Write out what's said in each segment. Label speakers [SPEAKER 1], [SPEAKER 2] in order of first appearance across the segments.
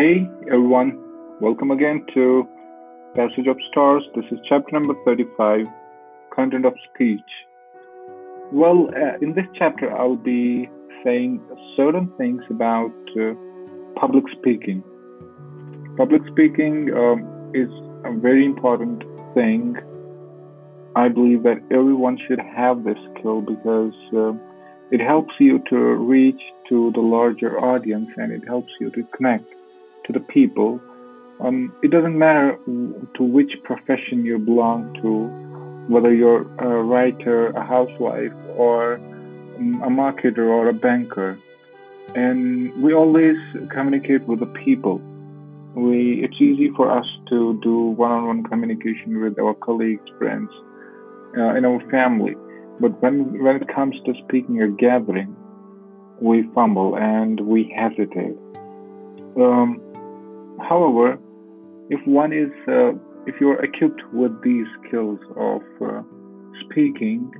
[SPEAKER 1] Hey everyone, welcome again to Passage of Stars. This is chapter number 35 Content of Speech. Well, uh, in this chapter, I'll be saying certain things about uh, public speaking. Public speaking um, is a very important thing. I believe that everyone should have this skill because uh, it helps you to reach to the larger audience and it helps you to connect to the people. Um, it doesn't matter to which profession you belong to, whether you're a writer, a housewife, or um, a marketer or a banker. And we always communicate with the people. We, it's easy for us to do one-on-one communication with our colleagues, friends, uh, in our family. But when when it comes to speaking a gathering, we fumble and we hesitate. Um, however, if one is uh, if you're equipped with these skills of uh, speaking,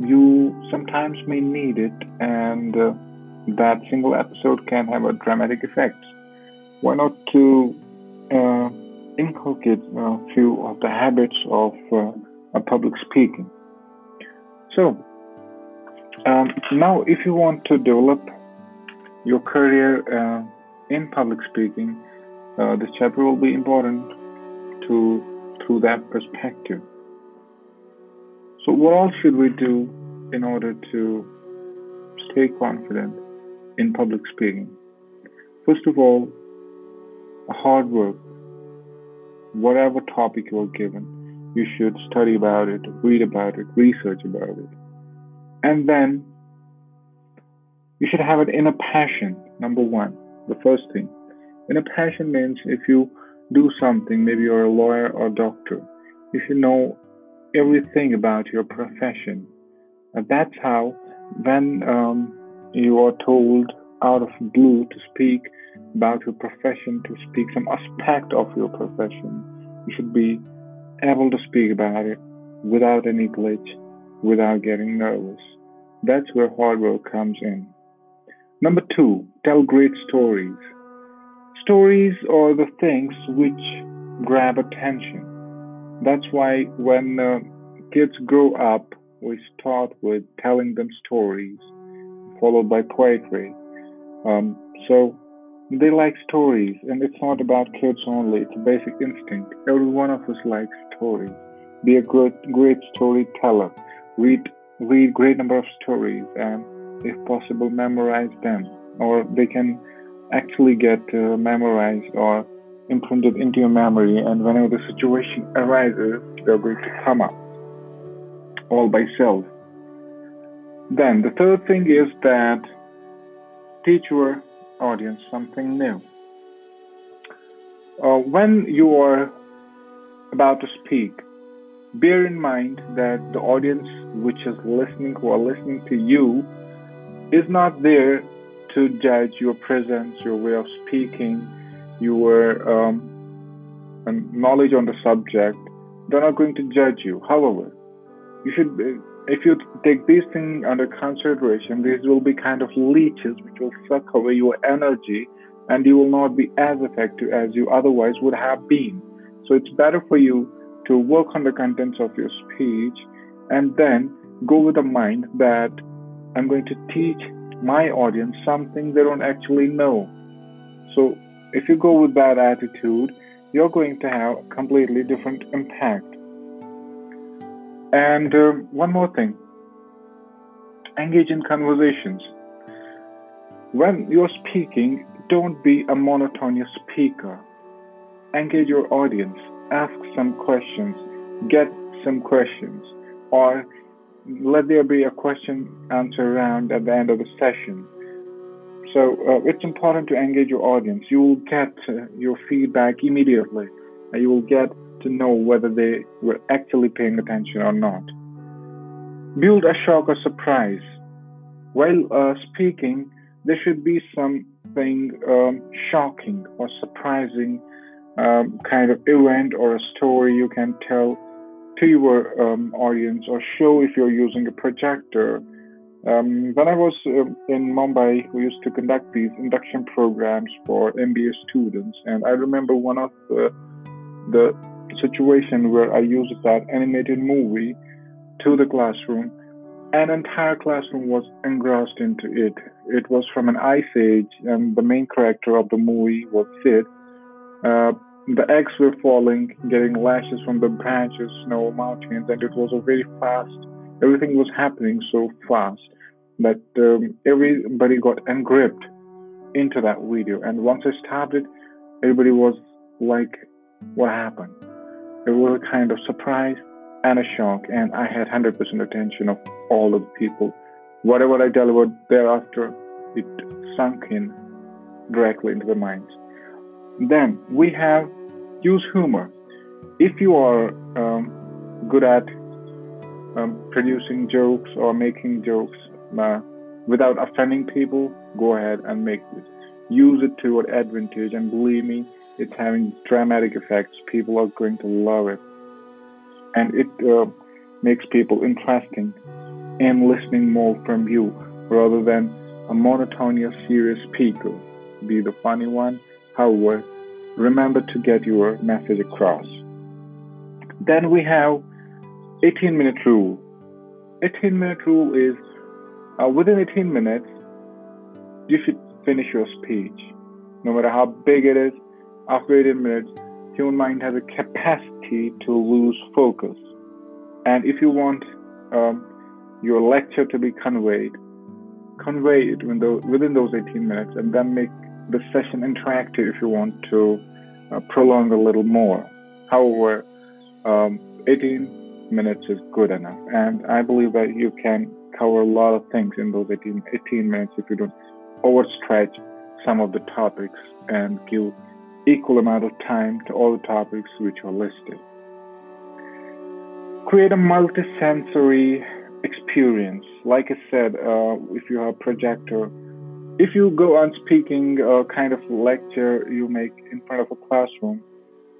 [SPEAKER 1] you sometimes may need it, and uh, that single episode can have a dramatic effect. Why not to uh, inculcate a few of the habits of uh, public speaking? So, um, now if you want to develop your career uh, in public speaking, uh, this chapter will be important to through that perspective. So, what else should we do in order to stay confident in public speaking? First of all, hard work. Whatever topic you are given, you should study about it, read about it, research about it. And then you should have an inner passion, number one, the first thing. Inner passion means if you do something, maybe you're a lawyer or a doctor, you should know everything about your profession. And that's how, when um, you are told out of blue to speak about your profession, to speak some aspect of your profession, you should be able to speak about it without any glitch, without getting nervous. That's where hard work comes in. Number two, tell great stories. Stories are the things which grab attention. That's why when uh, kids grow up, we start with telling them stories, followed by poetry. Um, so they like stories, and it's not about kids only. It's a basic instinct. Every one of us likes stories. Be a great, great storyteller. Read, read great number of stories, and if possible, memorize them, or they can actually get uh, memorized or imprinted into your memory. And whenever the situation arises, they're going to come up all by self. Then the third thing is that teach your audience something new. Uh, when you are about to speak, bear in mind that the audience which is listening, who are listening to you, is not there to judge your presence, your way of speaking, your um, knowledge on the subject. They're not going to judge you. However, you should, if you take these things under consideration, these will be kind of leeches which will suck away your energy and you will not be as effective as you otherwise would have been. So it's better for you to work on the contents of your speech and then go with a mind that I'm going to teach my audience something they don't actually know. So if you go with that attitude, you're going to have a completely different impact. And uh, one more thing engage in conversations. When you're speaking, don't be a monotonous speaker. Engage your audience, ask some questions, get some questions, or let there be a question answer round at the end of the session. So uh, it's important to engage your audience. You will get uh, your feedback immediately. And you will get to know whether they were actually paying attention or not. Build a shock or surprise. While uh, speaking, there should be something um, shocking or surprising um, kind of event or a story you can tell to your um, audience or show if you're using a projector Um, when I was uh, in Mumbai, we used to conduct these induction programs for MBA students, and I remember one of the, the situation where I used that animated movie to the classroom. An entire classroom was engrossed into it. It was from an ice age, and the main character of the movie was Sid. Uh, the eggs were falling, getting lashes from the branches, snow, mountains, and it was a very fast. Everything was happening so fast that um, everybody got engripped into that video. And once I started, everybody was like, "What happened?" It was a kind of surprise and a shock, and I had 100% attention of all of the people. Whatever I delivered thereafter, it sunk in directly into the minds. Then we have use humor. If you are um, good at um, producing jokes or making jokes uh, without offending people, go ahead and make this. Use it to your advantage, and believe me, it's having dramatic effects. People are going to love it, and it uh, makes people interesting and listening more from you rather than a monotonous, serious speaker. Be the funny one. However, remember to get your message across. Then we have 18 minute rule. 18 minute rule is uh, within 18 minutes, you should finish your speech. No matter how big it is, after 18 minutes, human mind has a capacity to lose focus. And if you want um, your lecture to be conveyed, convey it within those 18 minutes and then make the session interactive if you want to uh, prolong a little more. However, um, 18 minutes is good enough, and I believe that you can cover a lot of things in those 18, 18 minutes if you don't overstretch some of the topics and give equal amount of time to all the topics which are listed. Create a multisensory experience. Like I said, uh, if you have a projector, if you go on speaking a kind of lecture you make in front of a classroom,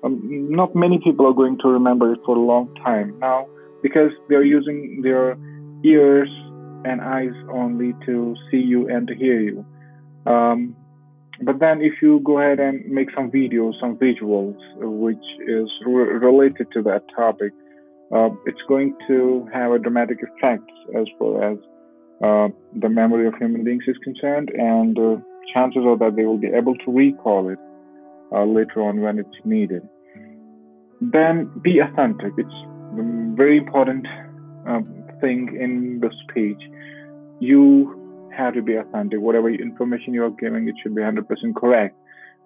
[SPEAKER 1] um, not many people are going to remember it for a long time now because they're using their ears and eyes only to see you and to hear you. Um, but then if you go ahead and make some videos, some visuals, uh, which is re- related to that topic, uh, it's going to have a dramatic effect as far as uh, the memory of human beings is concerned, and uh, chances are that they will be able to recall it uh, later on when it's needed. Then be authentic. It's a very important um, thing in the speech. You have to be authentic. Whatever information you are giving, it should be 100% correct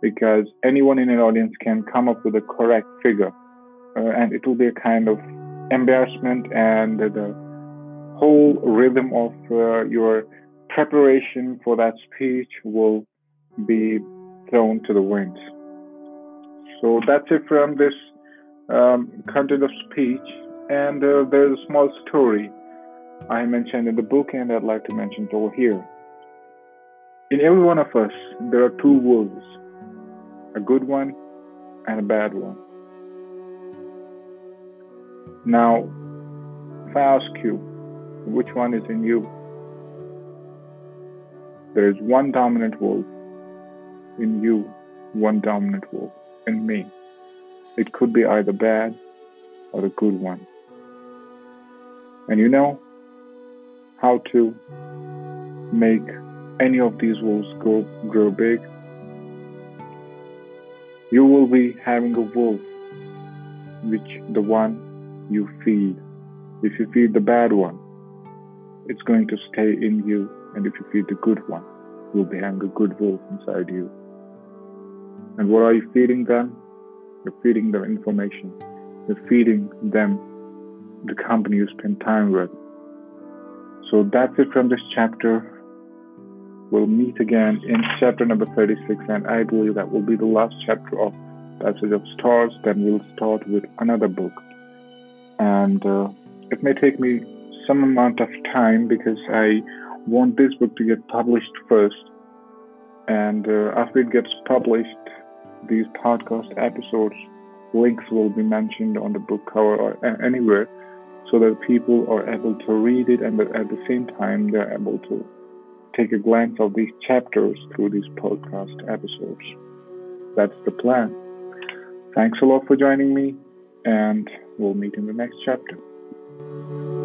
[SPEAKER 1] because anyone in an audience can come up with a correct figure. Uh, and it will be a kind of embarrassment and the whole rhythm of uh, your preparation for that speech will be thrown to the winds. So that's it from this um, content of speech. And uh, there's a small story I mentioned in the book, and I'd like to mention it over here. In every one of us, there are two wolves a good one and a bad one. Now, if I ask you, which one is in you? There is one dominant wolf in you, one dominant wolf in me. It could be either bad or a good one. And you know how to make any of these wolves grow, grow big? You will be having a wolf, which the one you feed. If you feed the bad one, it's going to stay in you. And if you feed the good one, you'll be having a good wolf inside you. And what are you feeding them? You're feeding them information. You're feeding them the company you spend time with. So that's it from this chapter. We'll meet again in chapter number 36, and I believe that will be the last chapter of Passage of Stars. Then we'll start with another book. And uh, it may take me some amount of time because I want this book to get published first. And uh, after it gets published, these podcast episodes links will be mentioned on the book cover or anywhere so that people are able to read it and at the same time they're able to take a glance of these chapters through these podcast episodes. That's the plan. Thanks a lot for joining me, and we'll meet in the next chapter.